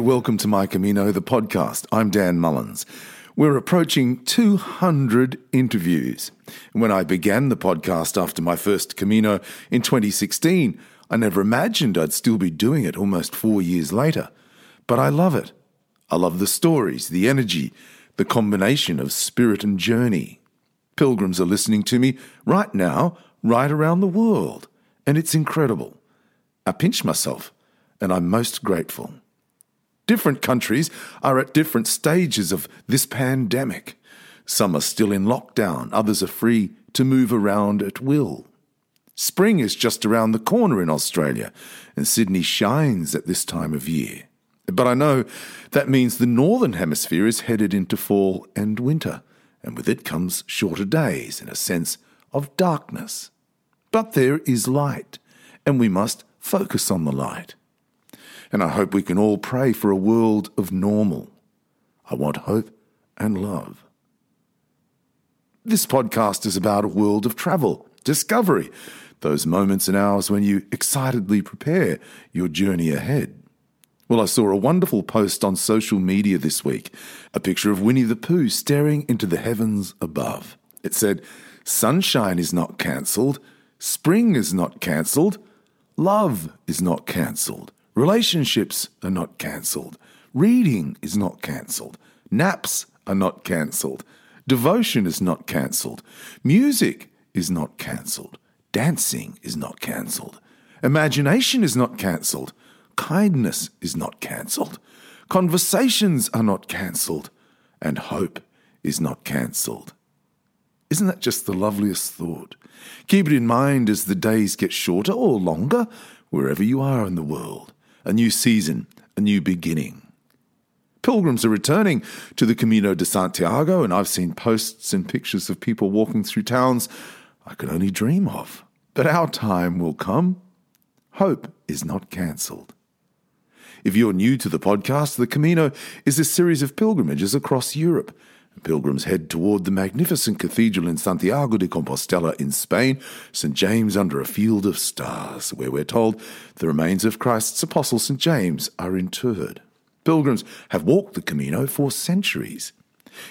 Welcome to My Camino, the podcast. I'm Dan Mullins. We're approaching 200 interviews. When I began the podcast after my first Camino in 2016, I never imagined I'd still be doing it almost four years later. But I love it. I love the stories, the energy, the combination of spirit and journey. Pilgrims are listening to me right now, right around the world, and it's incredible. I pinch myself, and I'm most grateful. Different countries are at different stages of this pandemic. Some are still in lockdown, others are free to move around at will. Spring is just around the corner in Australia, and Sydney shines at this time of year. But I know that means the Northern Hemisphere is headed into fall and winter, and with it comes shorter days and a sense of darkness. But there is light, and we must focus on the light and I hope we can all pray for a world of normal. I want hope and love. This podcast is about a world of travel, discovery, those moments and hours when you excitedly prepare your journey ahead. Well, I saw a wonderful post on social media this week, a picture of Winnie the Pooh staring into the heavens above. It said, Sunshine is not cancelled, spring is not cancelled, love is not cancelled. Relationships are not cancelled. Reading is not cancelled. Naps are not cancelled. Devotion is not cancelled. Music is not cancelled. Dancing is not cancelled. Imagination is not cancelled. Kindness is not cancelled. Conversations are not cancelled. And hope is not cancelled. Isn't that just the loveliest thought? Keep it in mind as the days get shorter or longer, wherever you are in the world a new season, a new beginning. Pilgrims are returning to the Camino de Santiago, and I've seen posts and pictures of people walking through towns I could only dream of. But our time will come. Hope is not cancelled. If you're new to the podcast, the Camino is a series of pilgrimages across Europe Pilgrims head toward the magnificent cathedral in Santiago de Compostela in Spain, St. James under a field of stars, where we're told the remains of Christ's apostle St. James are interred. Pilgrims have walked the Camino for centuries.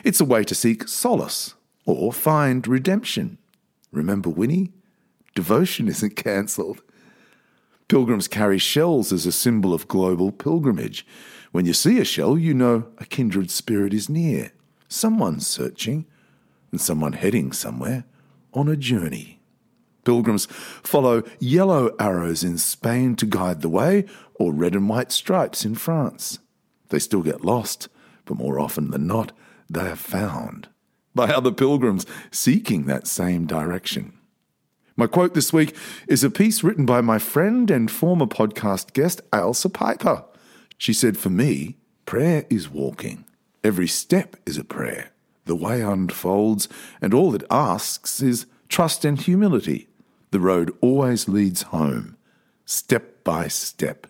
It's a way to seek solace or find redemption. Remember Winnie? Devotion isn't cancelled. Pilgrims carry shells as a symbol of global pilgrimage. When you see a shell, you know a kindred spirit is near. Someone's searching, and someone heading somewhere on a journey. Pilgrims follow yellow arrows in Spain to guide the way, or red and white stripes in France. They still get lost, but more often than not, they are found by other pilgrims seeking that same direction. My quote this week is a piece written by my friend and former podcast guest, Ailsa Piper. She said, For me, prayer is walking. Every step is a prayer. The way unfolds, and all it asks is trust and humility. The road always leads home, step by step.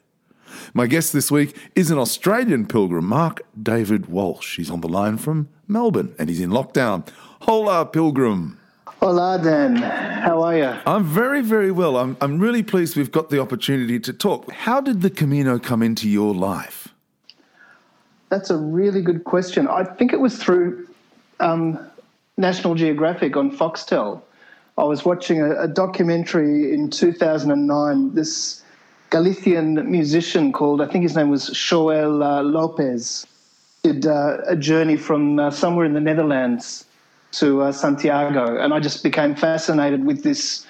My guest this week is an Australian pilgrim, Mark David Walsh. He's on the line from Melbourne and he's in lockdown. Hola, pilgrim. Hola, Dan. How are you? I'm very, very well. I'm, I'm really pleased we've got the opportunity to talk. How did the Camino come into your life? That's a really good question. I think it was through um, National Geographic on Foxtel. I was watching a, a documentary in 2009. This Galician musician called, I think his name was Joel uh, Lopez, did uh, a journey from uh, somewhere in the Netherlands to uh, Santiago, and I just became fascinated with this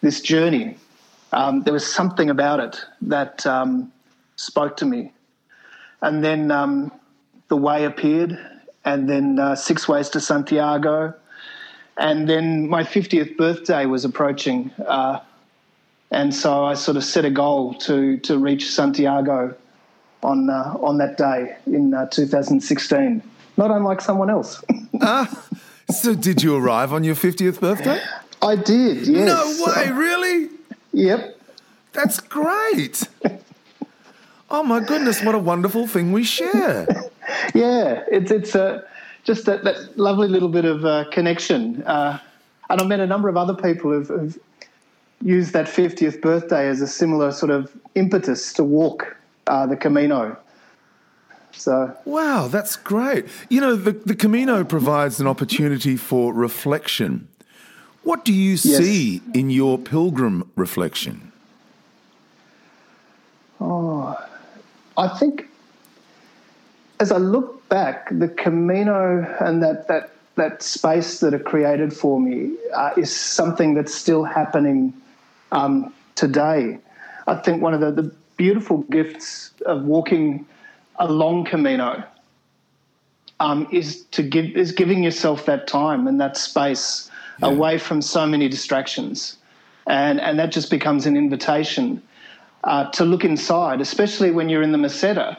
this journey. Um, there was something about it that um, spoke to me, and then um, the Way appeared, and then uh, Six Ways to Santiago. And then my 50th birthday was approaching. Uh, and so I sort of set a goal to, to reach Santiago on, uh, on that day in uh, 2016, not unlike someone else. ah, so did you arrive on your 50th birthday? I did, yes. No way, really? Yep. That's great. Oh my goodness, what a wonderful thing we share. yeah, it's it's uh, just that, that lovely little bit of uh, connection. Uh, and I've met a number of other people who've, who've, used that 50th birthday as a similar sort of impetus to walk uh, the Camino. So wow, that's great. You know, the, the Camino provides an opportunity for reflection. What do you Yes. see in your pilgrim reflection? I think as I look back, the Camino and that that that space that it created for me uh, is something that's still happening um, today. I think one of the, the beautiful gifts of walking a long Camino um, is to give is giving yourself that time and that space away from so many distractions, and and that just becomes an invitation uh, to look inside, especially when you're in the Meseta,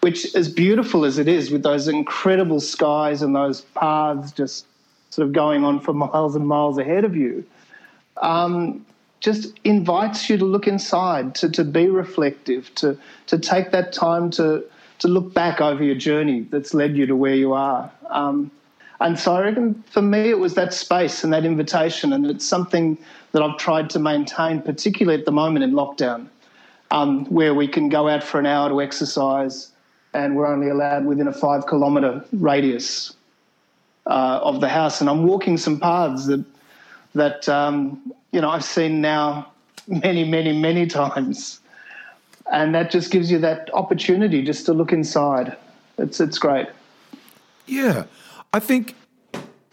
which, as beautiful as it is, with those incredible skies and those paths just sort of going on for miles and miles ahead of you, um, just invites you to look inside, to, to be reflective, to, to take that time to, to look back over your journey that's led you to where you are. Um, and so I reckon for me it was that space and that invitation, and it's something that I've tried to maintain, particularly at the moment in lockdown um, where we can go out for an hour to exercise and we're only allowed within a five kilometre radius uh, of the house. And I'm walking some paths that, that um, you know, I've seen now many, many, many times. And that just gives you that opportunity just to look inside. It's, it's great. Yeah, I think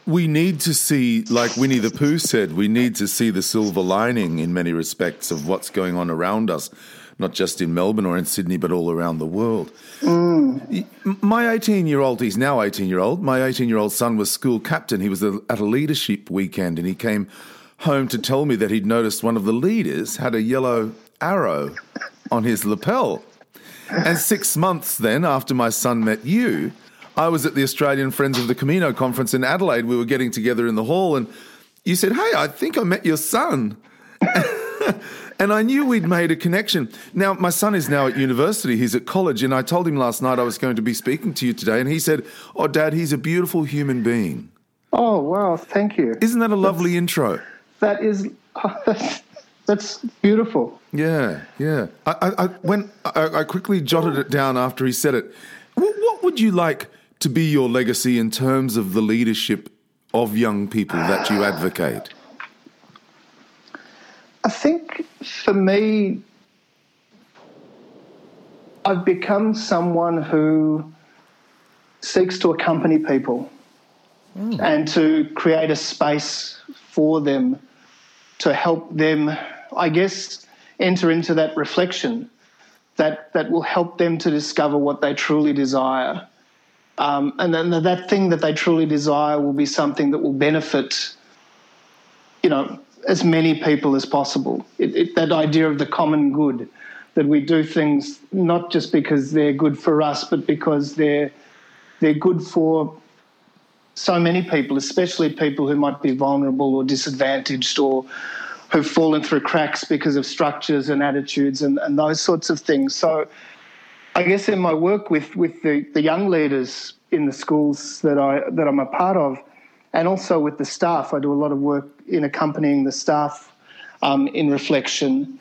we need to see, like Winnie the Pooh said, we need to see the silver lining in many respects of what's going on around us, not just in Melbourne or in Sydney, but all around the world. Y- My 18 year old, he's now 18 year old, my 18 year old son was school captain. He was a- at a leadership weekend and he came home to tell me that he'd noticed one of the leaders had a yellow arrow on his lapel. And six months then, after my son met you, I was at the Australian Friends of the Camino conference in Adelaide. We were getting together in the hall, and you said, Hey, I think I met your son. and I knew we'd made a connection. Now, my son is now at university, he's at college, and I told him last night I was going to be speaking to you today, and he said, Oh, Dad, he's a beautiful human being. Oh, wow. Thank you. Isn't that a lovely intro? That is, oh, that's, that's beautiful. Yeah, yeah. I, I, I when I, I quickly jotted it down after he said it. What, what would you like to be your legacy in terms of the leadership of young people that you advocate? I think for me, I've become someone who seeks to accompany people and to create a space for them to help them, I guess, enter into that reflection that, that will help them to discover what they truly desire. Um, and then that thing that they truly desire will be something that will benefit you know, as many people as possible. It, it, that idea of the common good, that we do things not just because they're good for us, but because they're they're good for so many people, especially people who might be vulnerable or disadvantaged or who've fallen through cracks because of structures and attitudes and, and those sorts of things. So I guess in my work with, with the, the young leaders in the schools that I that I'm a part of, and also with the staff, I do a lot of work in accompanying the staff um, in reflection.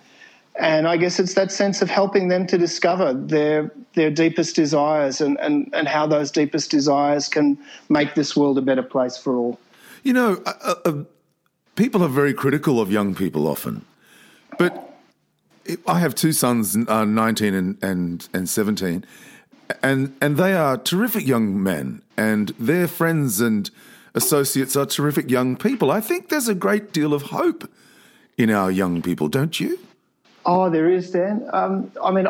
And I guess it's that sense of helping them to discover their their deepest desires and, and, and how those deepest desires can make this world a better place for all. You know, uh, uh, people are very critical of young people often, but I have two sons, uh, 19 and, and, and 17, and, and they are terrific young men, and their friends and associates are terrific young people. I think there's a great deal of hope in our young people, don't you? Oh, there is, Dan. Um, I mean,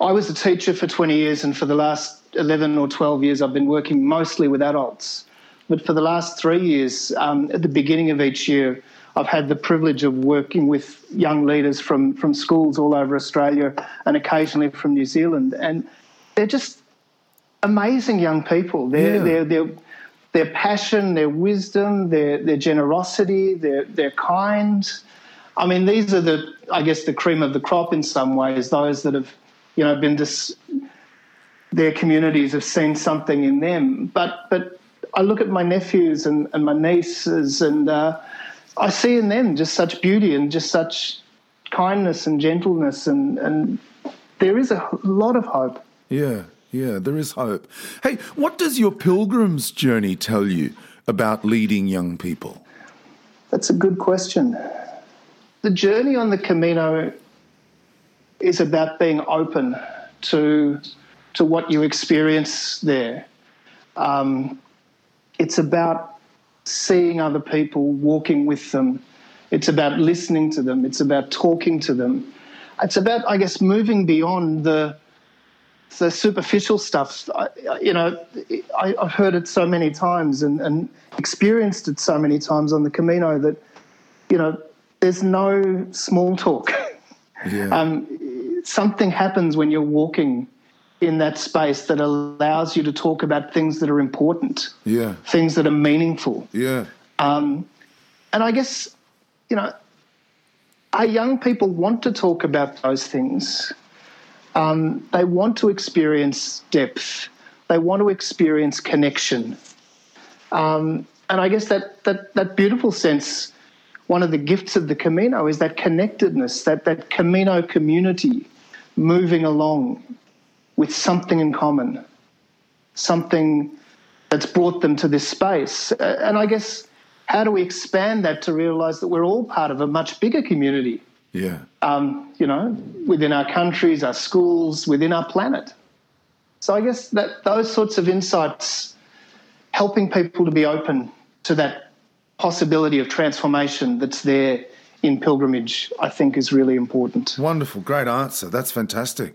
I was a teacher for 20 years, and for the last 11 or 12 years, I've been working mostly with adults. But for the last three years, um, at the beginning of each year, I've had the privilege of working with young leaders from, from schools all over Australia and occasionally from New Zealand. And they're just amazing young people. They're, Yeah. they're, they're, their passion, their wisdom, their, their generosity, their, their kind. I mean, these are the, I guess, the cream of the crop in some ways, those that have, you know, been just, their communities have seen something in them. But, but I look at my nephews and, and my nieces, and uh, I see in them just such beauty and just such kindness and gentleness, and, and there is a lot of hope. Yeah, Yeah, there is hope. Hey, what does your pilgrim's journey tell you about leading young people? That's a good question. The journey on the Camino is about being open to, to what you experience there. Um, it's about seeing other people, walking with them. It's about listening to them. It's about talking to them. It's about, I guess, moving beyond the the superficial stuff. I, you know, I, have heard it so many times and, and experienced it so many times on the Camino that, you know, there's no small talk. Yeah. Um, something happens when you're walking in that space that allows you to talk about things that are important, yeah, things that are meaningful, yeah. Um, and I guess you know, our young people want to talk about those things. Um, they want to experience depth. They want to experience connection. Um, and I guess that, that that beautiful sense, one of the gifts of the Camino is that connectedness, that that Camino community moving along with something in common, something that's brought them to this space. And I guess, how do we expand that to realize that we're all part of a much bigger community? Yeah. Um, you know, within our countries, our schools, within our planet. So I guess that those sorts of insights, helping people to be open to that possibility of transformation that's there in pilgrimage, I think is really important. Wonderful, great answer. That's fantastic.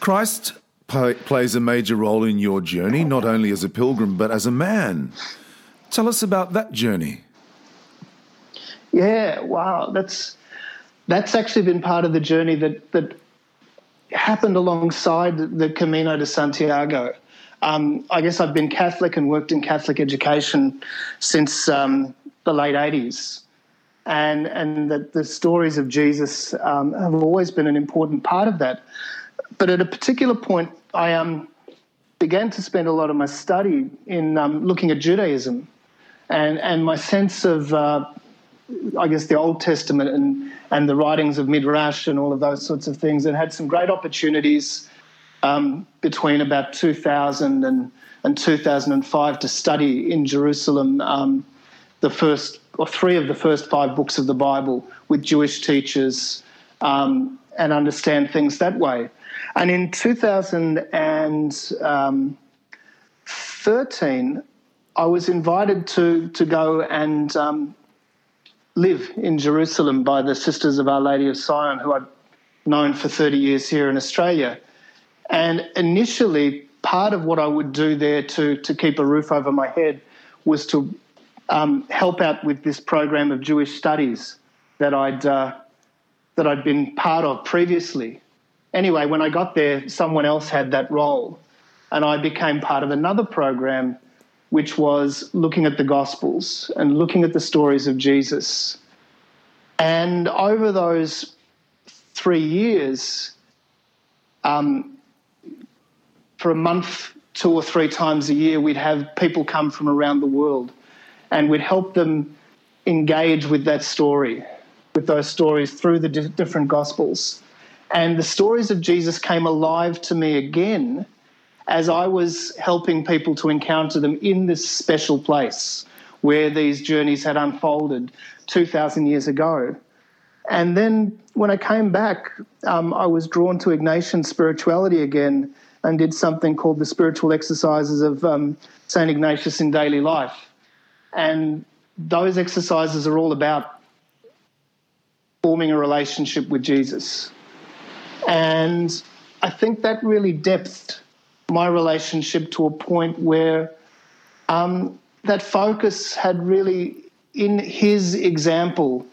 Christ plays a major role in your journey, not only as a pilgrim, but as a man. Tell us about that journey. Yeah, wow, that's that's actually been part of the journey that that happened alongside the Camino de Santiago. Um, I guess I've been Catholic and worked in Catholic education since um, the late 80s and and that the stories of Jesus um, have always been an important part of that. But at a particular point, I um, began to spend a lot of my study in um, looking at Judaism, and and my sense of uh, I guess the Old Testament and and the writings of Midrash and all of those sorts of things, and had some great opportunities um, between about 2000 and, and 2005 to study in Jerusalem um, the first or three of the first five books of the Bible with Jewish teachers um, and understand things that way. And in 2013, I was invited to, to go and um, live in Jerusalem by the Sisters of Our Lady of Sion, who I'd known for 30 years here in Australia. And initially, part of what I would do there to, to keep a roof over my head was to um, help out with this program of Jewish studies that I'd uh, that I'd been part of previously. Anyway, when I got there, someone else had that role, and I became part of another program, which was looking at the Gospels and looking at the stories of Jesus. And over those three years, um, for a month, two or three times a year, we'd have people come from around the world and we'd help them engage with that story, with those stories through the di- different gospels. And the stories of Jesus came alive to me again as I was helping people to encounter them in this special place where these journeys had unfolded 2,000 years ago. And then when I came back, um, I was drawn to Ignatian spirituality again and did something called the spiritual exercises of um, St. Ignatius in daily life. And those exercises are all about forming a relationship with Jesus. And I think that really depthed my relationship to a point where um, that focus had really, in his example,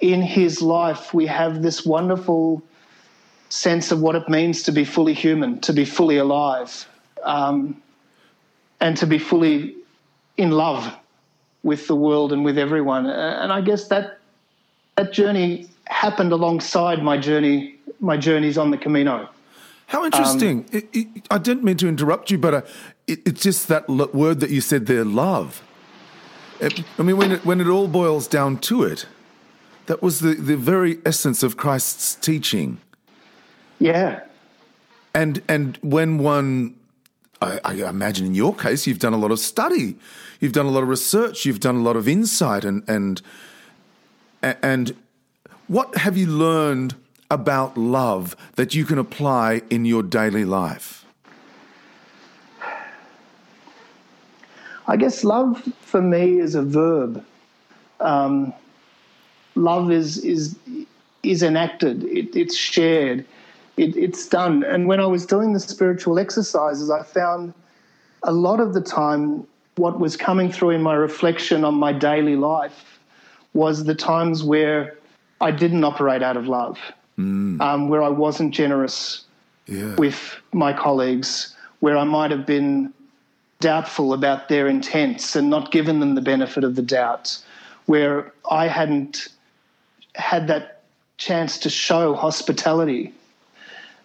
in his life, we have this wonderful sense of what it means to be fully human, to be fully alive, um, and to be fully in love with the world and with everyone. And I guess that that journey happened alongside my journey, my journeys on the Camino. How interesting! Um, it, it, I didn't mean to interrupt you, but uh, it, it's just that l- word that you said there, love. I mean, when it, when it all boils down to it, that was the, the very essence of Christ's teaching. Yeah. And and when one I, I, imagine in your case, you've done a lot of study, you've done a lot of research, you've done a lot of insight, and and and what have you learned about love that you can apply in your daily life? I guess love for me is a verb. Um, love is is is enacted. It, it's shared. It, it's done. And when I was doing the spiritual exercises, I found a lot of the time what was coming through in my reflection on my daily life was the times where I didn't operate out of love, mm. um, where I wasn't generous yeah. with my colleagues, where I might have been doubtful about their intents and not given them the benefit of the doubt, where I hadn't had that chance to show hospitality.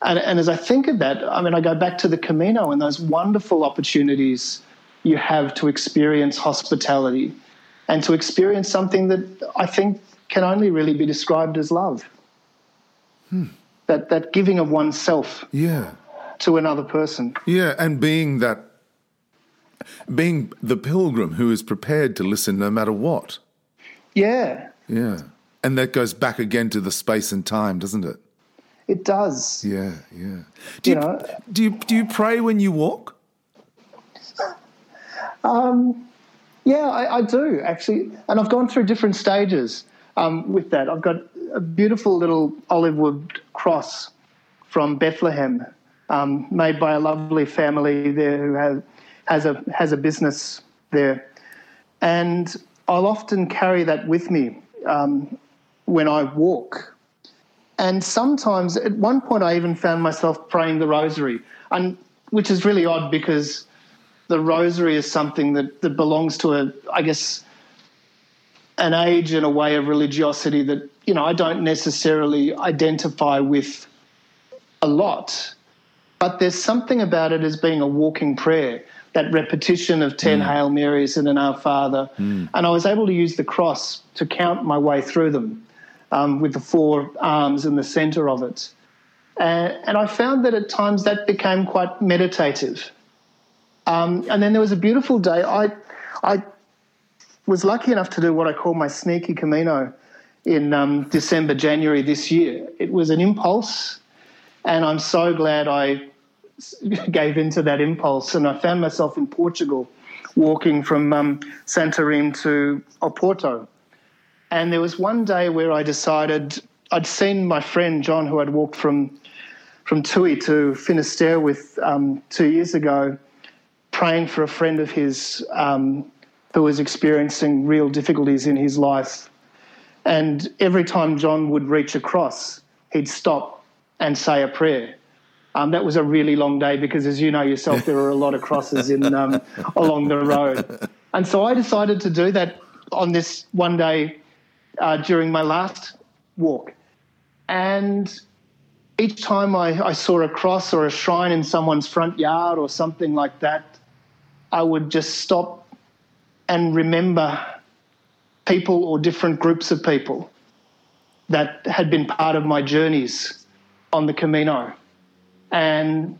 And, and, as I think of that, I mean, I go back to the Camino and those wonderful opportunities you have to experience hospitality and to experience something that I think can only really be described as love. Hmm. That, that giving of oneself yeah. to another person. Yeah, and being that, being the pilgrim who is prepared to listen no matter what. Yeah. Yeah. And that goes back again to the space and time, doesn't it? It does. Yeah, yeah. Do you, you know, do you do you pray when you walk? Um, yeah, I, I, do actually, and I've gone through different stages um, with that. I've got a beautiful little olive wood cross from Bethlehem, um, made by a lovely family there who has has a has a business there, and I'll often carry that with me um, when I walk. And sometimes, at one point, I even found myself praying the rosary, and which is really odd because the rosary is something that, that belongs to a, I guess, an age and a way of religiosity that you know I don't necessarily identify with a lot, but there's something about it as being a walking prayer. That repetition of ten mm. Hail Marys and an Our Father, mm. and I was able to use the cross to count my way through them, um, with the four arms in the centre of it, and, and I found that at times that became quite meditative. Um, and then there was a beautiful day. I, I was lucky enough to do what I call my sneaky Camino in um, December, January this year. It was an impulse, and I'm so glad I gave into that impulse. And I found myself in Portugal walking from um, Santarém to Oporto. And there was one day where I decided I'd seen my friend John, who had walked from from Tui to Finisterre with um, two years ago, praying for a friend of his um, who was experiencing real difficulties in his life. And every time John would reach across, he'd stop and say a prayer. Um, that was a really long day because, as you know yourself, there are a lot of crosses in um, along the road. And so I decided to do that on this one day uh, during my last walk. And each time I, I saw a cross or a shrine in someone's front yard or something like that, I would just stop and remember people or different groups of people that had been part of my journeys on the Camino. And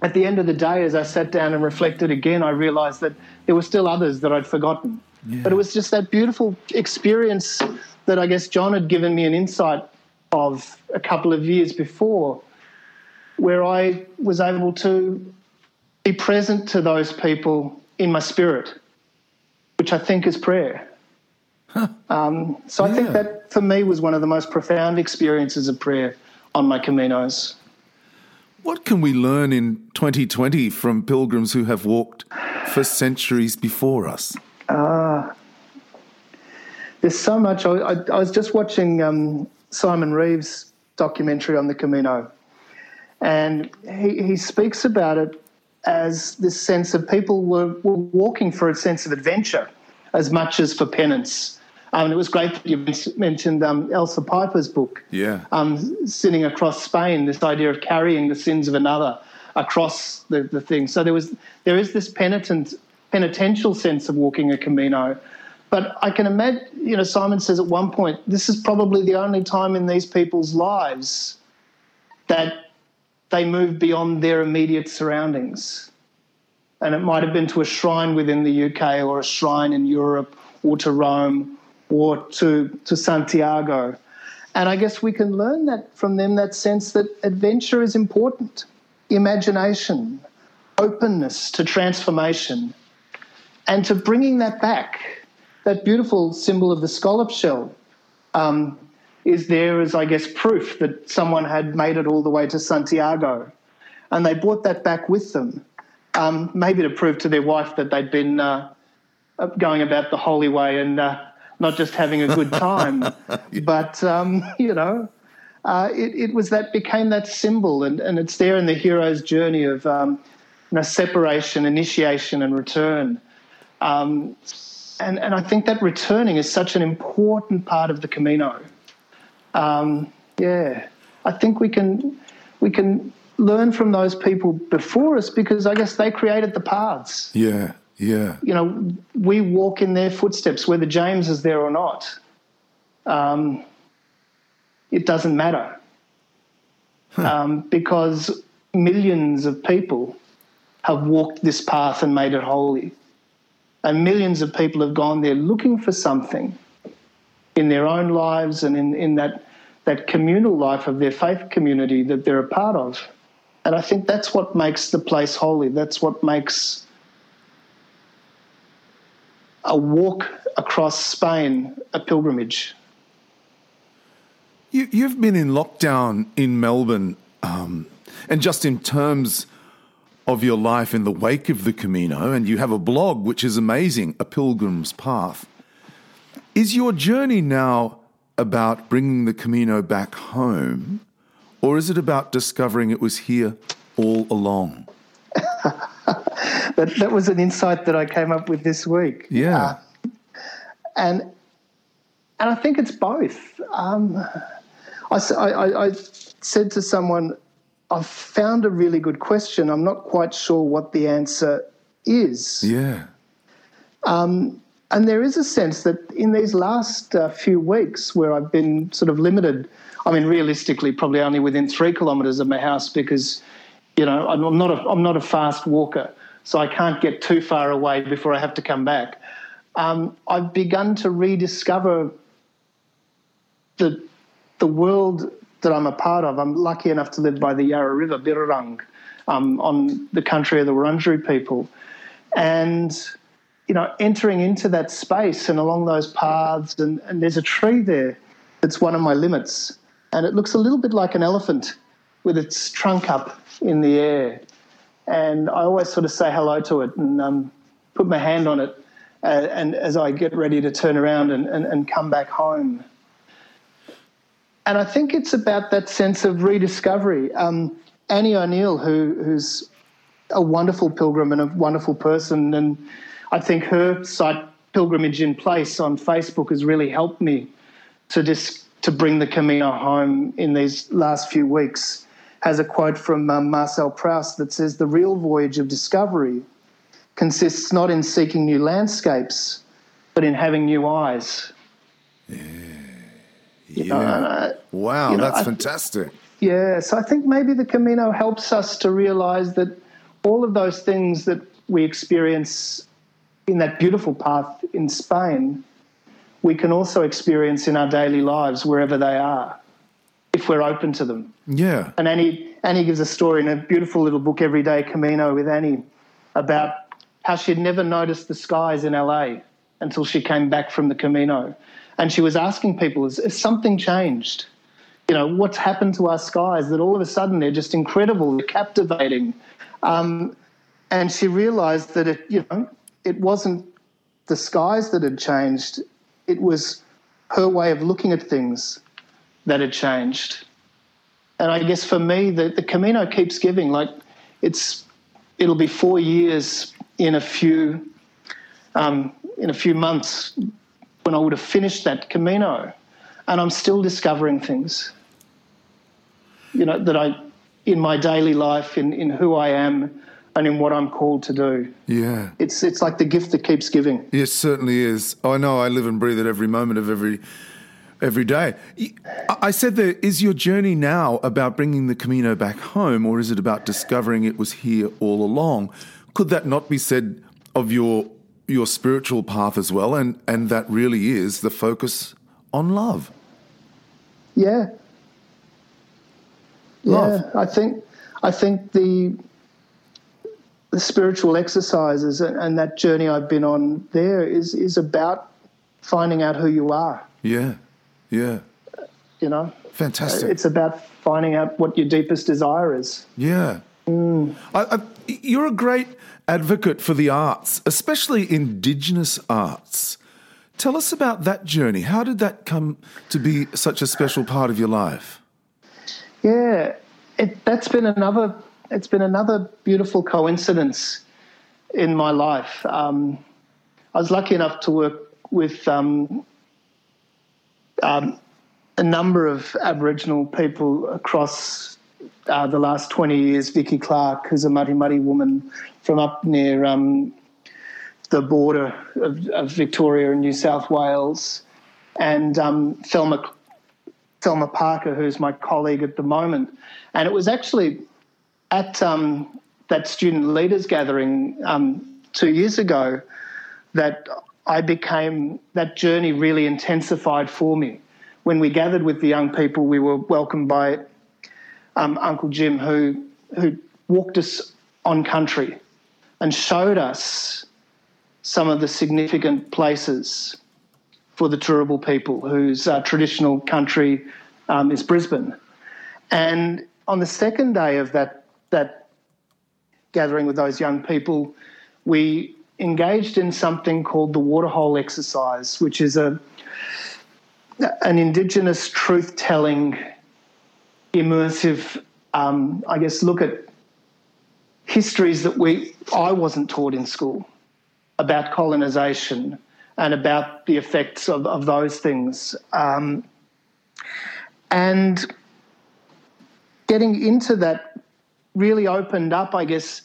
at the end of the day, as I sat down and reflected again, I realized that there were still others that I'd forgotten. Yeah. But it was just that beautiful experience that I guess John had given me an insight of a couple of years before, where I was able to be present to those people in my spirit which I think is prayer. Huh. Um, so yeah. I think that for me was one of the most profound experiences of prayer on my Caminos. What can we learn in 2020 from pilgrims who have walked for centuries before us? Uh, there's so much. I, I, I was just watching um, Simon Reeve's documentary on the Camino, and he, he speaks about it as this sense of people were, were walking for a sense of adventure as much as for penance. Um, it was great that you mentioned um, Ailsa Piper's book, yeah. um, Sinning Across Spain, this idea of carrying the sins of another across the, the thing. So there was there is this penitent, penitential sense of walking a Camino. But I can imagine, you know, Simon says at one point, this is probably the only time in these people's lives that they move beyond their immediate surroundings. and it might have been to a shrine within the UK or a shrine in Europe or to Rome or to, to Santiago. And I guess we can learn that from them that sense that adventure is important, imagination, openness to transformation, and to bringing that back. That beautiful symbol of the scallop shell um, is there as, I guess, proof that someone had made it all the way to Santiago. And they brought that back with them, um, maybe to prove to their wife that they'd been uh, going about the holy way and uh, not just having a good time, yeah. but, um, you know, uh, it, it, was that became that symbol, and, and it's there in the hero's journey of um, you know, separation, initiation, and return. Um, and, and I think that returning is such an important part of the Camino. Um, yeah, I think we can we can learn from those people before us because I guess they created the paths. Yeah, yeah. You know, we walk in their footsteps, whether James is there or not. Um, it doesn't matter huh. um, because millions of people have walked this path and made it holy. And millions of people have gone there looking for something in their own lives and in, in that, that communal life of their faith community that they're a part of. And I think that's what makes the place holy. That's what makes a walk across Spain a pilgrimage. You, have been in lockdown in Melbourne, um, and just in terms of your life in the wake of the Camino, and you have a blog which is amazing, A Pilgrim's Path. Is your journey now about bringing the Camino back home, or is it about discovering it was here all along? That, that was an insight that I came up with this week. Yeah. Uh, and and I think it's both. Um, I, I, I said to someone, I've found a really good question. I'm not quite sure what the answer is. Yeah. Um, and there is a sense that in these last uh, few weeks where I've been sort of limited, I mean, realistically, probably only within three kilometres of my house because, you know, I'm not a, I'm not a fast walker, so I can't get too far away before I have to come back. Um, I've begun to rediscover the the world that I'm a part of. I'm lucky enough to live by the Yarra River, Birrarung, um, on the country of the Wurundjeri people. And, you know, entering into that space and along those paths, and, and there's a tree there that's one of my limits. And it looks a little bit like an elephant with its trunk up in the air. And I always sort of say hello to it and um, put my hand on it. Uh, and as I get ready to turn around and, and, and come back home. And I think it's about that sense of rediscovery. Um, Annie O'Neil, who, who's a wonderful pilgrim and a wonderful person, and I think her site Pilgrimage in Place on Facebook has really helped me to dis- to bring the Camino home in these last few weeks. Has a quote from um, Marcel Proust that says, "The real voyage of discovery consists not in seeking new landscapes, but in having new eyes." Yeah. Yeah. Uh, wow, you know, that's I, fantastic. Yeah, so I think maybe the Camino helps us to realize that all of those things that we experience in that beautiful path in Spain, we can also experience in our daily lives wherever they are, if we're open to them. Yeah. And Annie, Annie gives a story in a beautiful little book, Everyday Camino, with Annie, about how she'd never noticed the skies in LA until she came back from the Camino and she was asking people, has, has something changed? You know, what's happened to our skies that all of a sudden they're just incredible, they're captivating. Um, and she realized that it, you know, it wasn't the skies that had changed, it was her way of looking at things that had changed. And I guess for me, the, the Camino keeps giving. Like, it's it'll be four years in a few um, in a few months when I would have finished that Camino, and I'm still discovering things. You know that I, in my daily life, in in who I am, and in what I'm called to do. Yeah, it's it's like the gift that keeps giving. It certainly is. I know. I live and breathe it every moment of every every day. I said that is your journey now about bringing the Camino back home, or is it about discovering it was here all along? could that not be said of your your spiritual path as well? And and that really is the focus on love. Yeah. Love. Yeah, I think I think the the spiritual exercises and, and that journey I've been on there is is about finding out who you are. Yeah, yeah, You know, fantastic. it's about finding out what your deepest desire is. Yeah. I, I, you're a great advocate for the arts, especially Indigenous arts. Tell us about that journey. How did that come to be such a special part of your life? Yeah, it, that's been another. It's been another beautiful coincidence in my life. Um, I was lucky enough to work with um, um, a number of Aboriginal people across uh, the last 20 years. Vicky Clark, who's a Mutti Mutti woman from up near um, the border of, of, Victoria and New South Wales, and um, Thelma, Thelma Parker, who's my colleague at the moment. And it was actually at um, that student leaders gathering um, two years ago that I became, that journey really intensified for me. When we gathered with the young people, we were welcomed by um, Uncle Jim, who, who walked us on country and showed us some of the significant places for the Turrbal people, whose uh, traditional country um, is Brisbane. And on the second day of that, that gathering with those young people, we engaged in something called the waterhole exercise, which is a an Indigenous truth telling, immersive, um, I guess, look at histories that we I wasn't taught in school about colonisation and about the effects of, of those things. Um, and getting into that really opened up, I guess,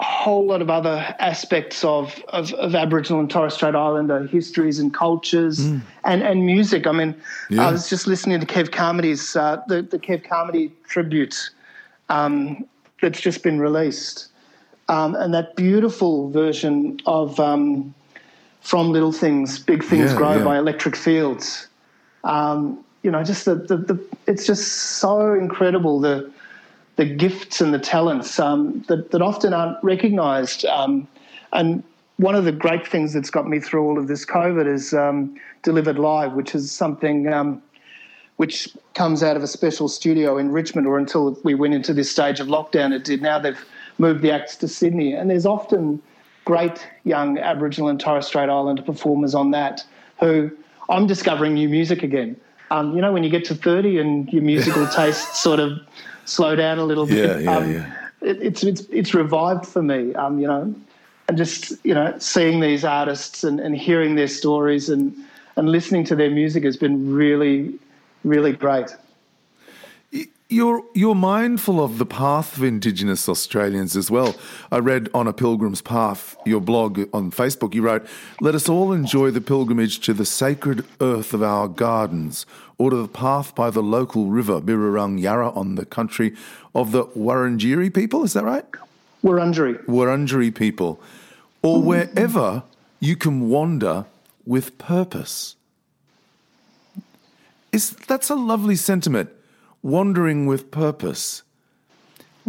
a whole lot of other aspects of, of, of Aboriginal and Torres Strait Islander histories and cultures mm. and, and music. I mean, yeah. I was just listening to Kev Carmody's, uh, the, the Kev Carmody tribute um, that's just been released. Um, and that beautiful version of um, From Little Things, Big Things yeah, Grow yeah. by Electric Fields. Um, you know, just the, the, the, it's just so incredible the the gifts and the talents um, that, that often aren't recognised. Um, and one of the great things that's got me through all of this COVID is um, Delivered Live, which is something um, which comes out of a special studio in Richmond, or until we went into this stage of lockdown, it did. Now they've moved the acts to Sydney, and there's often great young Aboriginal and Torres Strait Islander performers on that who I'm discovering new music again. Um, you know, when you get to 30 and your musical tastes sort of slow down a little bit. Yeah, yeah, um, yeah. It, it's it's it's revived for me. Um, you know, and just you know seeing these artists and, and hearing their stories and and listening to their music has been really really great. You're you're mindful of the path of Indigenous Australians as well. I read on a Pilgrim's Path your blog on Facebook. You wrote, "Let us all enjoy the pilgrimage to the sacred earth of our gardens, or to the path by the local river Birrarung Yarra on the country of the Wurundjeri people." Is that right? Wurundjeri. Wurundjeri people, or wherever you can wander with purpose. Is that's a lovely sentiment wandering with purpose,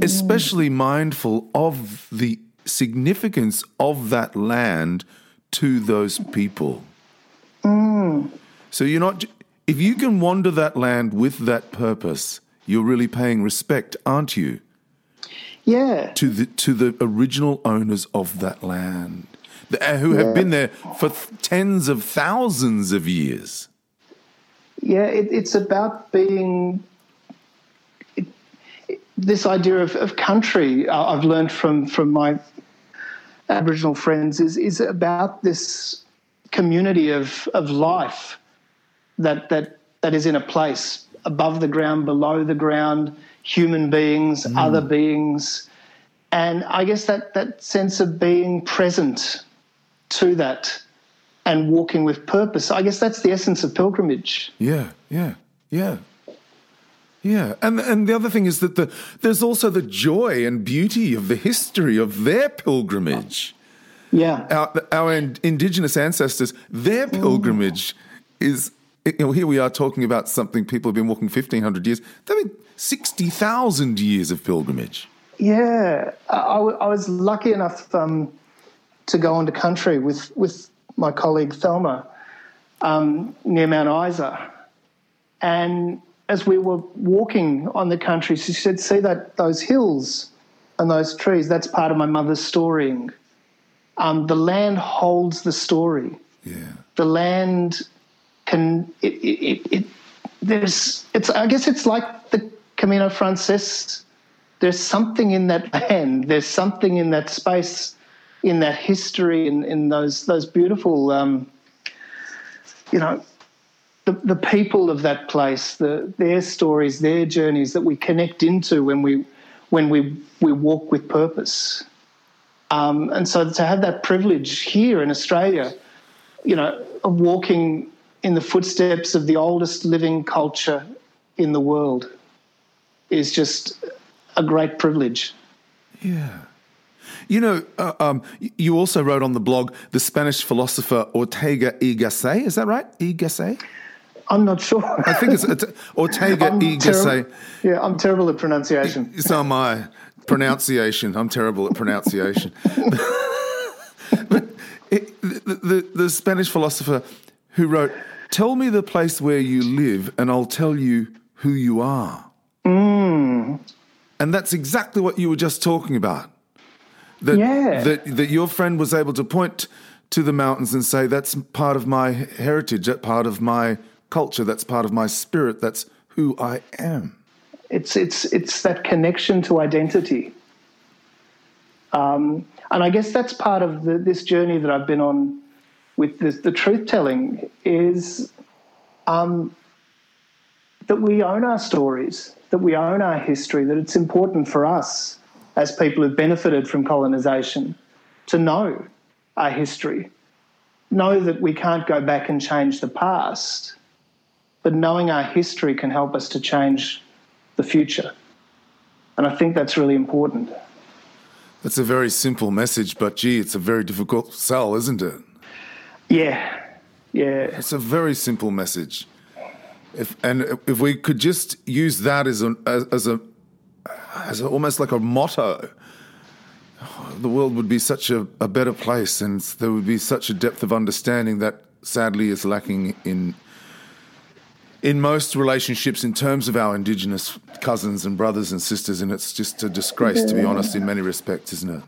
especially mindful of the significance of that land to those people. Mm. So you're not, if you can wander that land with that purpose, you're really paying respect, aren't you? Yeah. To the to the original owners of that land, uh, who have yeah. been there for tens of thousands of years. Yeah, it, it's about being this idea of, of country uh, I've learned from from my Aboriginal friends is is about this community of of life that that that is in a place above the ground, below the ground, human beings, mm. other beings, and I guess that that sense of being present to that and walking with purpose. I guess that's the essence of pilgrimage. Yeah, yeah, yeah. Yeah, and and the other thing is that the there's also the joy and beauty of the history of their pilgrimage. Yeah, our our indigenous ancestors, their pilgrimage is. You know, here we are talking about something people have been walking fifteen hundred years. They've been sixty thousand years of pilgrimage. Yeah, I, I was lucky enough um, to go onto country with with my colleague Thelma um, near Mount Isa, and as we were walking on the country, she said, "See that those hills and those trees? That's part of my mother's storying. Um, the land holds the story. Yeah. The land can it, it, it, it there's it's I guess it's like the Camino Frances. There's something in that land. There's something in that space, in that history, in, in those those beautiful, um, you know, the, the people of that place, the, their stories, their journeys that we connect into when we when we we walk with purpose. Um, and so to have that privilege here in Australia, you know, of walking in the footsteps of the oldest living culture in the world is just a great privilege. Yeah. You know, uh, um, you also wrote on the blog the Spanish philosopher Ortega y Gasset. Is that right? Y Gasset? I'm not sure. I think it's, it's Ortega y Gasset. Yeah, I'm terrible at pronunciation. So am I. Pronunciation. I'm terrible at pronunciation. but it, the, the, the Spanish philosopher who wrote, Tell me the place where you live, and I'll tell you who you are. Mm. And that's exactly what you were just talking about. That, yeah. that, that your friend was able to point to the mountains and say, That's part of my heritage, that part of my culture, that's part of my spirit, that's who I am. It's, it's, it's that connection to identity. Um, and I guess that's part of the, this journey that I've been on with this, the truth telling is um, that we own our stories, that we own our history, that it's important for us as people who've benefited from colonisation to know our history, know that we can't go back and change the past, but knowing our history can help us to change the future. And I think that's really important. That's a very simple message, but gee, it's a very difficult sell, isn't it? Yeah, yeah. It's a very simple message. If and if we could just use that as a as, as a as a, almost like a motto, the world would be such a, a better place, and there would be such a depth of understanding that sadly is lacking in in most relationships in terms of our indigenous cousins and brothers and sisters, and it's just a disgrace, yeah. to be honest, in many respects, isn't it?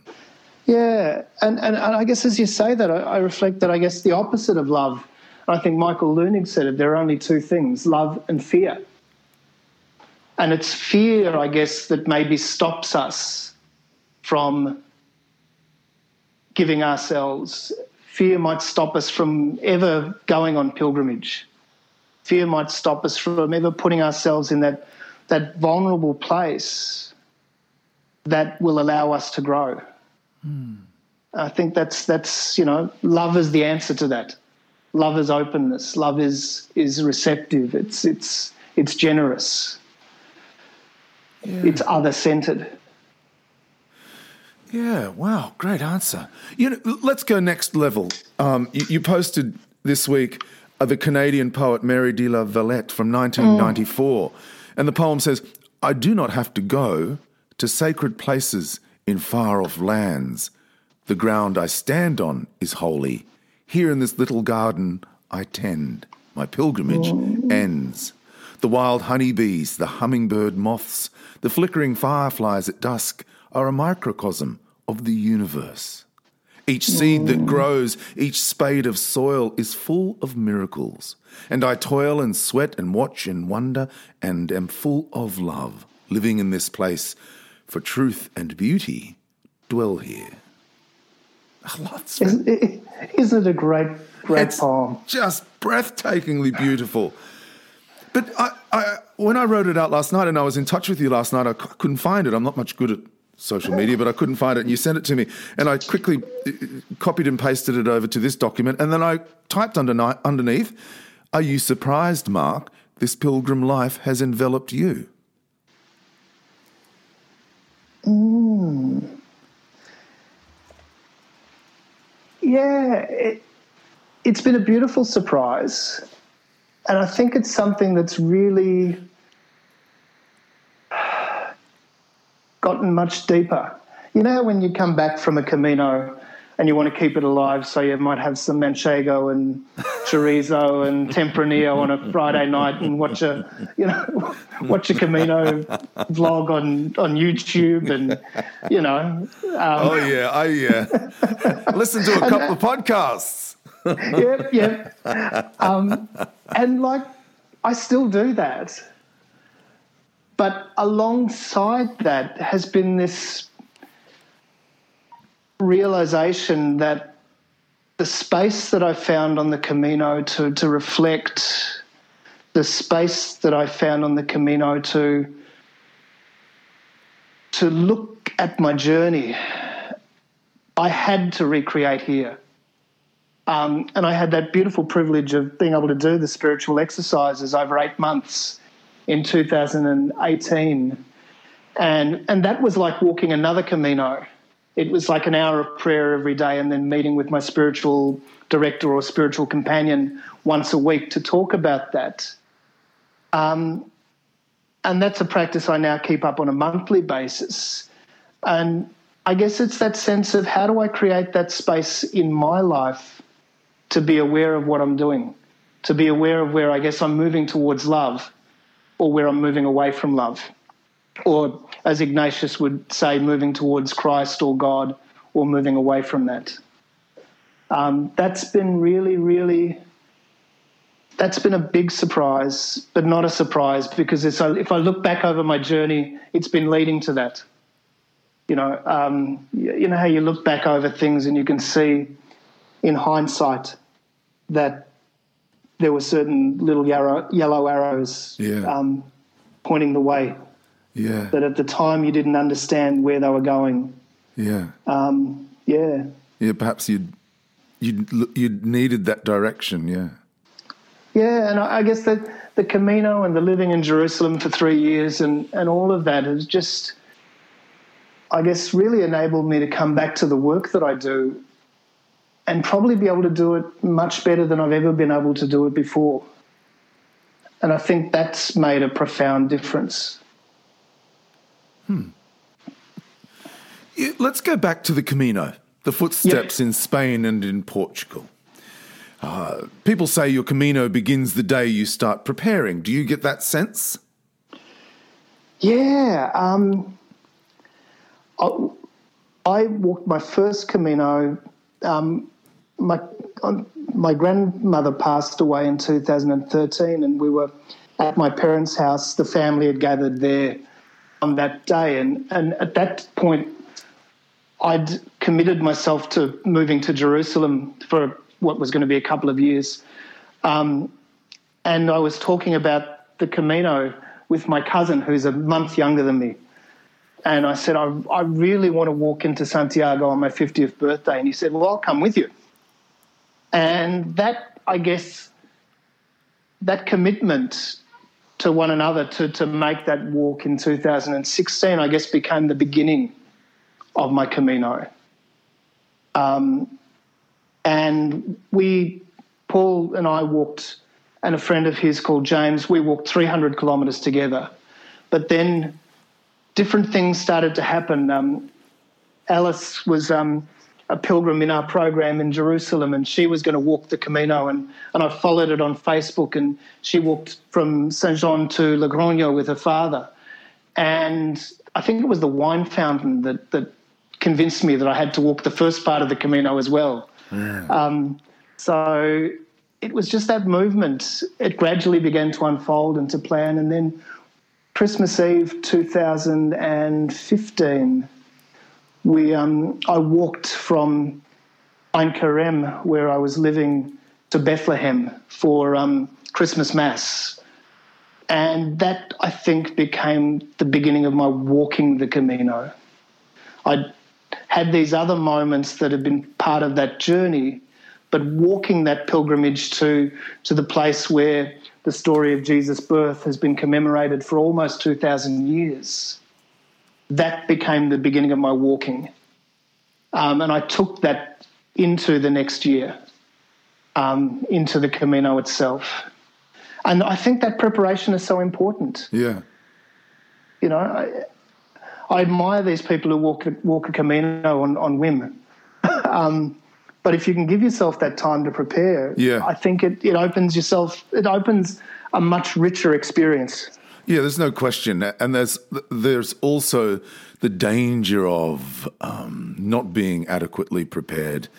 Yeah, and, and, and I guess as you say that, I, I reflect that I guess the opposite of love, I think Michael Leunig said it, there are only two things love and fear. And it's fear, I guess, that maybe stops us from giving ourselves. Fear might stop us from ever going on pilgrimage. Fear might stop us from ever putting ourselves in that, that vulnerable place that will allow us to grow. Mm. I think that's that's you know love is the answer to that. Love is openness. Love is is receptive. It's it's it's generous. Yeah. It's other centered. Yeah. Wow. Great answer. You know, let's go next level. Um, you, you, posted this week uh, the Canadian poet Mary de la Valette from 1994, mm. and the poem says, "I do not have to go to sacred places." in far off lands. The ground I stand on is holy. Here in this little garden I tend. My pilgrimage ends. The wild honeybees, the hummingbird moths, the flickering fireflies at dusk are a microcosm of the universe. Each seed that grows, each spade of soil is full of miracles. And I toil and sweat and watch and wonder and am full of love, living in this place for truth and beauty dwell here. Isn't it, isn't it a great, great it's poem? Just breathtakingly beautiful. But I, I, when I wrote it out last night and I was in touch with you last night, I couldn't find it. I'm not much good at social media, but I couldn't find it. And you sent it to me, and I quickly uh, copied and pasted it over to this document, and then I typed underneath, "Are you surprised, Mark? This pilgrim life has enveloped you." Mm. Yeah, it, it's been a beautiful surprise, and I think it's something that's really gotten much deeper. You know, when you come back from a Camino and you want to keep it alive, so you might have some manchego and chorizo and tempranillo on a Friday night and watch a, you know, watch a Camino vlog on on YouTube and, you know. Um, oh yeah, I yeah. Listen to a couple of podcasts. yep, yep. Um, and like, I still do that. But alongside that has been this realization that the space that I found on the Camino to, to reflect, the space that I found on the Camino to, to look at my journey, I had to recreate here. Um, and I had that beautiful privilege of being able to do the spiritual exercises over eight months in 2018. And, and that was like walking another Camino. It was like an hour of prayer every day and then meeting with my spiritual director or spiritual companion once a week to talk about that. Um, and that's a practice I now keep up on a monthly basis. And I guess it's that sense of how do I create that space in my life to be aware of what I'm doing, to be aware of where I guess I'm moving towards love or where I'm moving away from love. Or, as Ignatius would say, moving towards Christ or God or moving away from that. Um, that's been really, really, that's been a big surprise, but not a surprise because if I look back over my journey, it's been leading to that. You know, um, you know how you look back over things and you can see in hindsight that there were certain little yellow, yellow arrows yeah. um, pointing the way. Yeah. That at the time you didn't understand where they were going. Yeah. Um, yeah. Yeah. Perhaps you'd you'd you'd needed that direction. Yeah. Yeah, and I guess that the Camino and the living in Jerusalem for three years and, and all of that has just, I guess, really enabled me to come back to the work that I do and probably be able to do it much better than I've ever been able to do it before. And I think that's made a profound difference. Hmm. Let's go back to the Camino, the footsteps yep. in Spain and in Portugal. Uh, people say your Camino begins the day you start preparing. Do you get that sense? Yeah. Um, I, I, walked my first Camino um, my my grandmother passed away in 2013, and we were at my parents' house. The family had gathered there on that day, and and at that point, I'd committed myself to moving to Jerusalem for what was going to be a couple of years, um, and I was talking about the Camino with my cousin, who's a month younger than me. And I said, I, I really want to walk into Santiago on my 50th birthday. And he said, Well, I'll come with you. And that, I guess, that commitment to one another to, to make that walk in 2016, I guess, became the beginning of my Camino. Um, and we, Paul and I walked, and a friend of his called James, we walked 300 kilometres together. But then different things started to happen. Um, Alice was um, a pilgrim in our program in Jerusalem, and she was going to walk the Camino, and, and I followed it on Facebook, and she walked from Saint Jean to Logroño with her father, and I think it was the wine fountain that that convinced me that I had to walk the first part of the Camino as well. Yeah. Um, so it was just that movement. It gradually began to unfold and to plan, and then Christmas Eve 2015 we um, I walked from Ein Kerem, where I was living, to Bethlehem for um, Christmas Mass. And that, I think, became the beginning of my walking the Camino. I had these other moments that had been part of that journey, but walking that pilgrimage to, to the place where the story of Jesus' birth has been commemorated for almost 2,000 years that became the beginning of my walking. Um, and I took that into the next year, um, into the Camino itself. And I think that preparation is so important. Yeah. You know, I, I admire these people who walk, walk a Camino on, on whim. um, but if you can give yourself that time to prepare, yeah. I think it, it opens yourself, it opens a much richer experience. Yeah, there's no question, and there's there's also the danger of um, not being adequately prepared,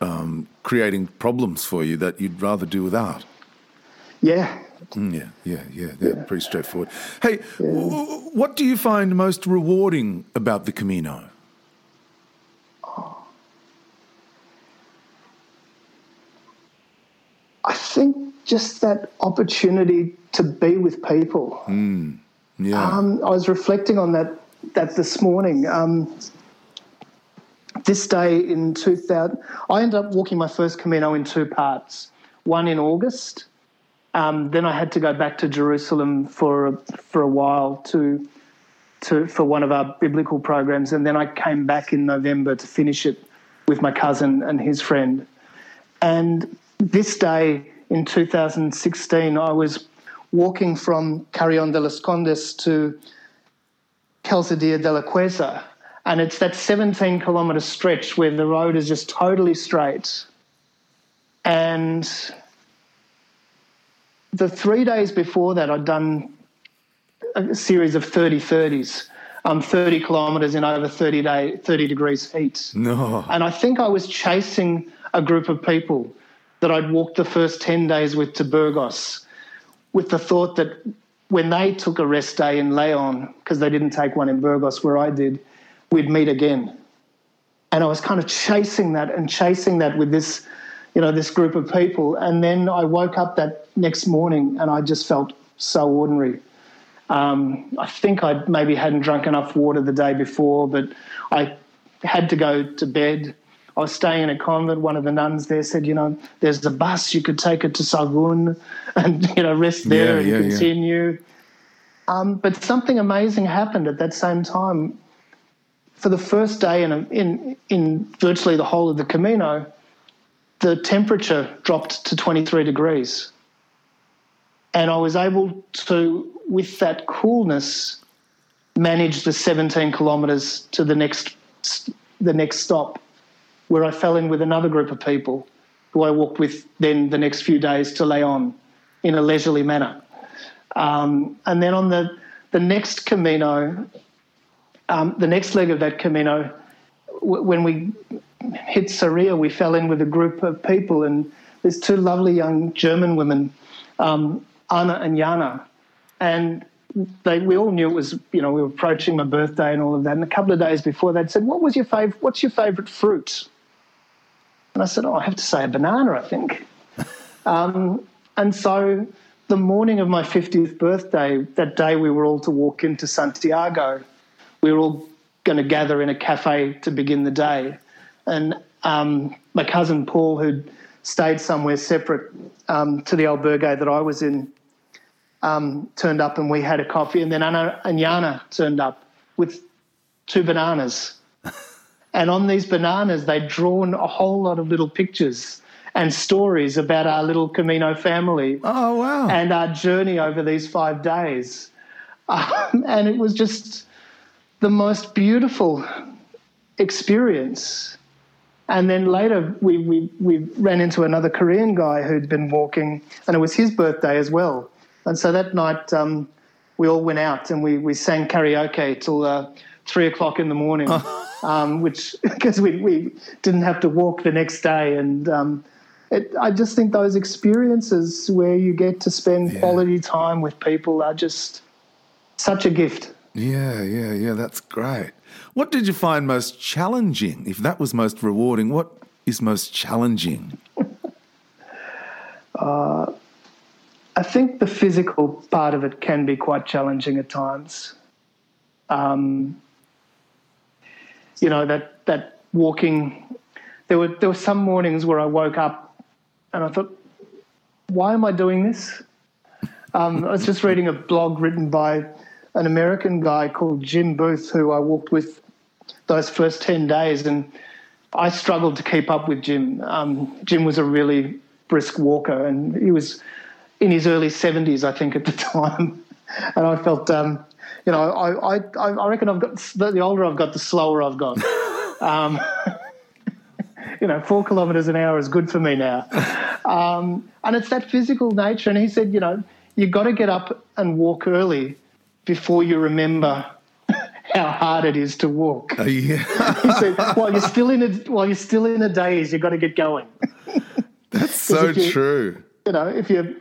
um, creating problems for you that you'd rather do without. Yeah. Mm, yeah, yeah, yeah, yeah, Pretty straightforward. Hey, yeah. w- what do you find most rewarding about the Camino? I think just that opportunity to be with people. Mm, yeah. Um, I was reflecting on that that this morning. Um, this day in 2000, I ended up walking my first Camino in two parts. One in August, um, then I had to go back to Jerusalem for for a while to to for one of our biblical programs, and then I came back in November to finish it with my cousin and his friend. And this day in 2016, I was walking from Carrion de los Condes to Calzadilla de la Cuesta. And it's that 17 kilometre stretch where the road is just totally straight. And the three days before that, I'd done a series of 30 30s, um, 30 kilometres in over 30, day, 30 degrees heat. No. And I think I was chasing a group of people that I'd walked the first 10 days with to Burgos with the thought that when they took a rest day in Leon, because they didn't take one in Burgos where I did, we'd meet again. And I was kind of chasing that and chasing that with this, you know, this group of people. And then I woke up that next morning and I just felt so ordinary. Um, I think I maybe hadn't drunk enough water the day before, but I had to go to bed I was staying in a convent. One of the nuns there said, you know, there's a bus. You could take it to Sahagún and, you know, rest there yeah, and yeah, continue. Yeah. Um, but something amazing happened at that same time. For the first day in, a, in, in virtually the whole of the Camino, the temperature dropped to 23 degrees. And I was able to, with that coolness, manage the 17 kilometres to the next, the next stop where I fell in with another group of people who I walked with then the next few days to Leon in a leisurely manner. Um, and then on the, the next Camino, um, the next leg of that Camino, w- when we hit Sarria, we fell in with a group of people, and there's two lovely young German women, um, Anna and Jana. And they, we all knew it was, you know, we were approaching my birthday and all of that. And a couple of days before, they'd said, "What was your favorite? What's your favorite fruit?" And I said, Oh, I have to say a banana, I think. um, and so the morning of my 50th birthday, that day we were all to walk into Santiago, we were all going to gather in a cafe to begin the day. And um, my cousin Paul, who'd stayed somewhere separate um, to the albergue that I was in, um, turned up and we had a coffee. And then Anna and Jana turned up with two bananas. And on these bananas, they'd drawn a whole lot of little pictures and stories about our little Camino family. Oh, wow. And our journey over these five days. Um, and it was just the most beautiful experience. And then later, we, we, we ran into another Korean guy who'd been walking, and it was his birthday as well. And so that night, um, we all went out and we, we sang karaoke till uh, three o'clock in the morning. um, which because we, we didn't have to walk the next day. And um, it, I just think those experiences where you get to spend yeah. quality time with people are just such a gift. Yeah, yeah, yeah, that's great. What did you find most challenging? If that was most rewarding, what is most challenging? uh, I think the physical part of it can be quite challenging at times. Um, you know that that walking. There were there were some mornings where I woke up and I thought, why am I doing this? Um, I was just reading a blog written by an American guy called Jim Booth, who I walked with those first 10 days. And I struggled to keep up with Jim. Um, Jim was a really brisk walker, and he was in his early 70s, I think, at the time. and I felt, um, you know, I, I, I reckon I've got the older I've got, the slower I've got. Um, you know, four kilometres an hour is good for me now. Um, and it's that physical nature. And he said, you know, you've got to get up and walk early before you remember how hard it is to walk. Uh, yeah. he said, while you're still in a while you're still in a daze, you've got to get going. That's so you, true. You know, if you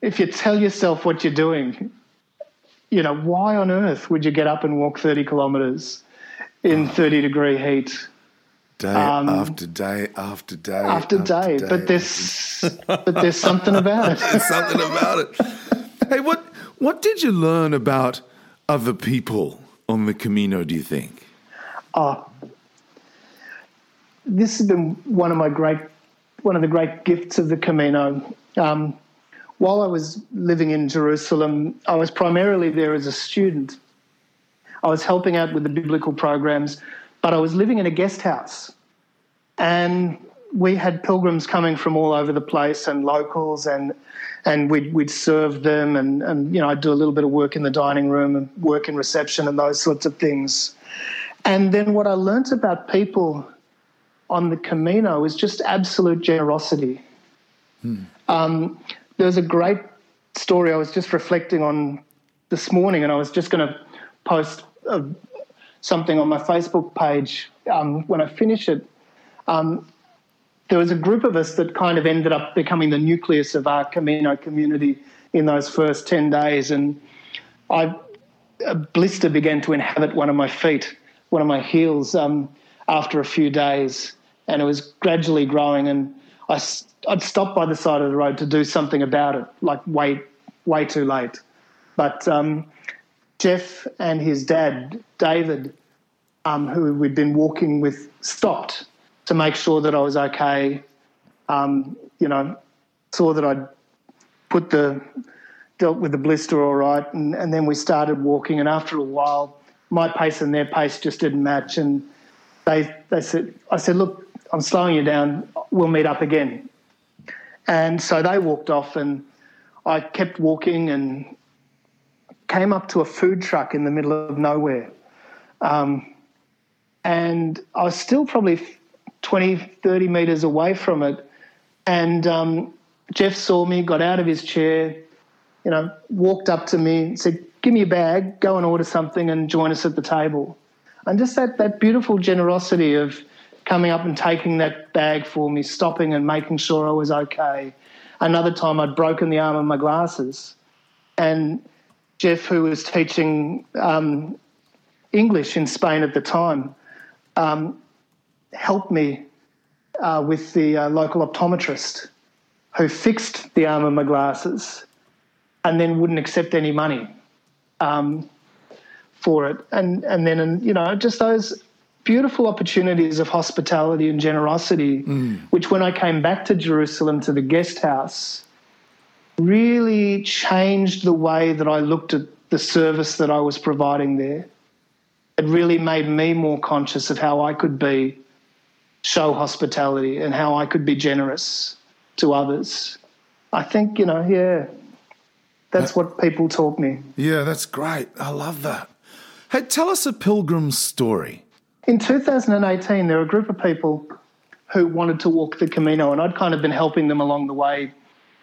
if you tell yourself what you're doing, you know, why on earth would you get up and walk 30 kilometres in 30 degree heat? Day um, after day after day after, after day. day. But there's but there's something about it. there's something about it. Hey, what what did you learn about other people on the Camino? Do you think? Oh, this has been one of my great one of the great gifts of the Camino. Um, while I was living in Jerusalem, I was primarily there as a student. I was helping out with the biblical programs but I was living in a guest house and we had pilgrims coming from all over the place and locals and and we'd, we'd serve them and, and you know I'd do a little bit of work in the dining room and work in reception and those sorts of things. And then what I learnt about people on the Camino was just absolute generosity. Hmm. Um, there's a great story I was just reflecting on this morning, and I was just going to post a, something on my Facebook page um, when I finish it. Um, there was a group of us that kind of ended up becoming the nucleus of our Camino community in those first 10 days. And I, a blister began to inhabit one of my feet, one of my heels, um, after a few days. And it was gradually growing. And I, I'd stop by the side of the road to do something about it, like way, way too late. But um, Jeff and his dad, David, um, who we'd been walking with, stopped to make sure that I was okay. Um, you know, saw that I'd put the dealt with the blister all right, and, and then we started walking. And after a while, my pace and their pace just didn't match, and they they said, I said, look, I'm slowing you down. We'll meet up again. And so they walked off, and I kept walking and came up to a food truck in the middle of nowhere. Um, and I was still probably 20, 30 meters away from it. And um, Jeff saw me, got out of his chair, you know, walked up to me, said, Give me a bag, go and order something and join us at the table. And just that, that beautiful generosity of coming up and taking that bag for me, stopping and making sure I was okay. Another time I'd broken the arm of my glasses. And Jeff, who was teaching um, English in Spain at the time, um, helped me uh, with the uh, local optometrist who fixed the arm of my glasses and then wouldn't accept any money um, for it. And, and then, and, you know, just those beautiful opportunities of hospitality and generosity, mm. which when I came back to Jerusalem to the guest house, really changed the way that I looked at the service that I was providing there. It really made me more conscious of how I could be, show hospitality, and how I could be generous to others. I think, you know, yeah, that's that, what people taught me. Yeah, that's great. I love that. Hey, tell us a pilgrim's story. In 2018, there were a group of people who wanted to walk the Camino, and I'd kind of been helping them along the way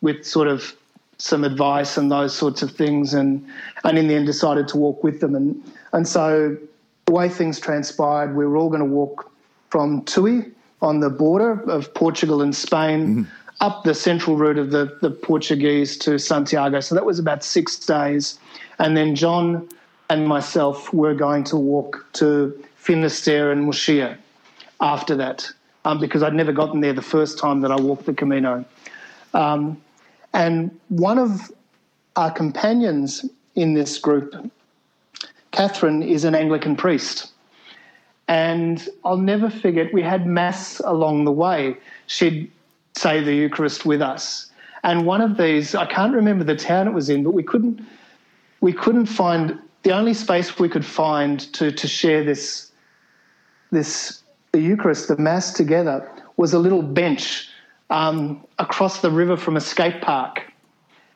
with sort of some advice and those sorts of things, and and in the end decided to walk with them. And and so the way things transpired, we were all going to walk from Tui on the border of Portugal and Spain. Mm-hmm. Up the central route of the, the Portuguese to Santiago. So that was about six days. And then John and myself were going to walk to Finisterre and Muxía after that um, because I'd never gotten there the first time that I walked the Camino. Um, and one of our companions in this group, Catherine, is an Anglican priest. And I'll never forget, we had Mass along the way. She'd say the Eucharist with us. And one of these, I can't remember the town it was in, but we couldn't we couldn't find the only space we could find to to share this this the Eucharist, the Mass together, was a little bench um, across the river from a skate park.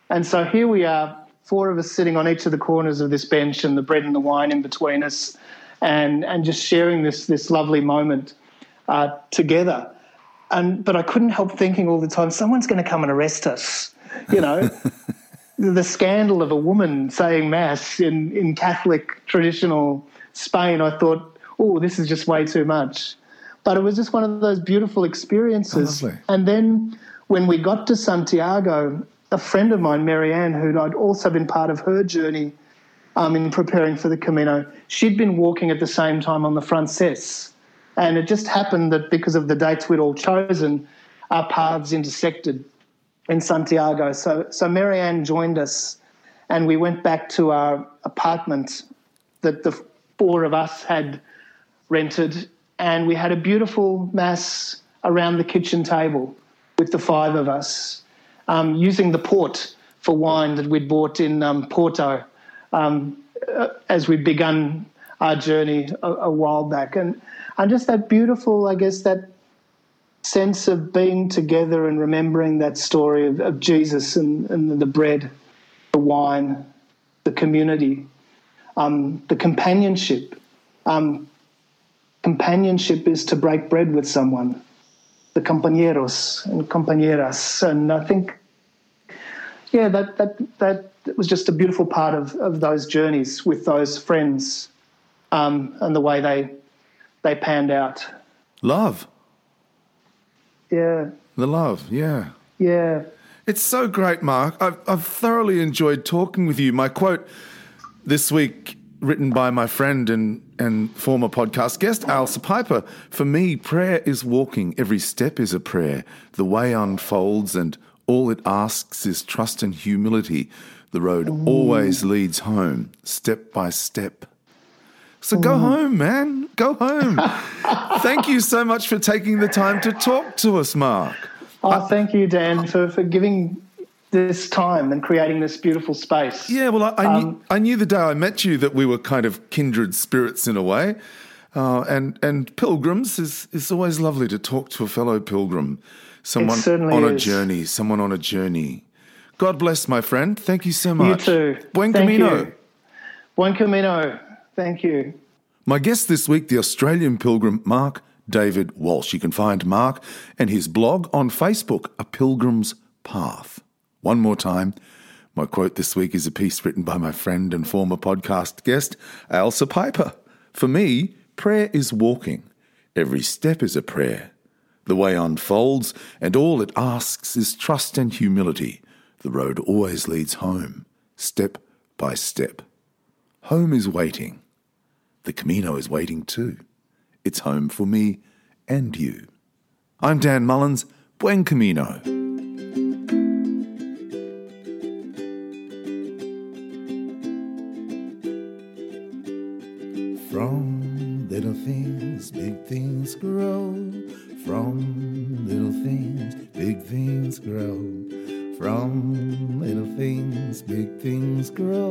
And so here we are, four of us sitting on each of the corners of this bench, and the bread and the wine in between us, and and just sharing this this lovely moment uh, together. And but I couldn't help thinking all the time, someone's going to come and arrest us. You know, the scandal of a woman saying mass in in Catholic traditional Spain. I thought, oh, this is just way too much. But it was just one of those beautiful experiences. Oh, and then when we got to Santiago, a friend of mine, Marianne, who I'd also been part of her journey um, in preparing for the Camino, she'd been walking at the same time on the Frances. And it just happened that because of the dates we'd all chosen, our paths intersected in Santiago. So, so Marianne joined us, and we went back to our apartment that the four of us had rented, and we had a beautiful mass around the kitchen table with the five of us, um, using the port for wine that we'd bought in um, Porto um, uh, as we'd begun our journey a, a while back. And, and just that beautiful, I guess, that sense of being together and remembering that story of, of Jesus and, and, the bread, the wine, the community, um, the companionship. Um, companionship is to break bread with someone, the compañeros and compañeras. And I think, yeah, that, that, that was just a beautiful part of, of those journeys with those friends um, and the way they, they panned out. Love. Yeah. The love, yeah. Yeah. It's so great, Mark. I've, I've thoroughly enjoyed talking with you. My quote this week, written by my friend and, and former podcast guest, Ailsa Piper For me, prayer is walking. Every step is a prayer. The way unfolds, and all it asks is trust and humility. The road always leads home, step by step. So go home, man. Go home. Thank you so much for taking the time to talk to us, Mark. Oh, thank you, Dan, for, for giving this time and creating this beautiful space. Yeah, well, I, I, Um, knew, I knew the day I met you that we were kind of kindred spirits in a way. Uh, and and pilgrims is is always lovely to talk to a fellow pilgrim, someone on a is. journey, someone on a journey. God bless, my friend. Thank you so much. You too. Buen Thank camino. you. Buen camino. Thank you. My guest this week, the Australian pilgrim Mark David Walsh. You can find Mark and his blog on Facebook, A Pilgrim's Path. One more time, my quote this week is a piece written by my friend and former podcast guest, Ailsa Piper. For me, prayer is walking. Every step is a prayer. The way unfolds, and all it asks is trust and humility. The road always leads home, step by step. Home is waiting. The Camino is waiting too. It's home for me and you. I'm Dan Mullins. Buen Camino. Things, grow. From little things, big things grow. From little things, big things grow.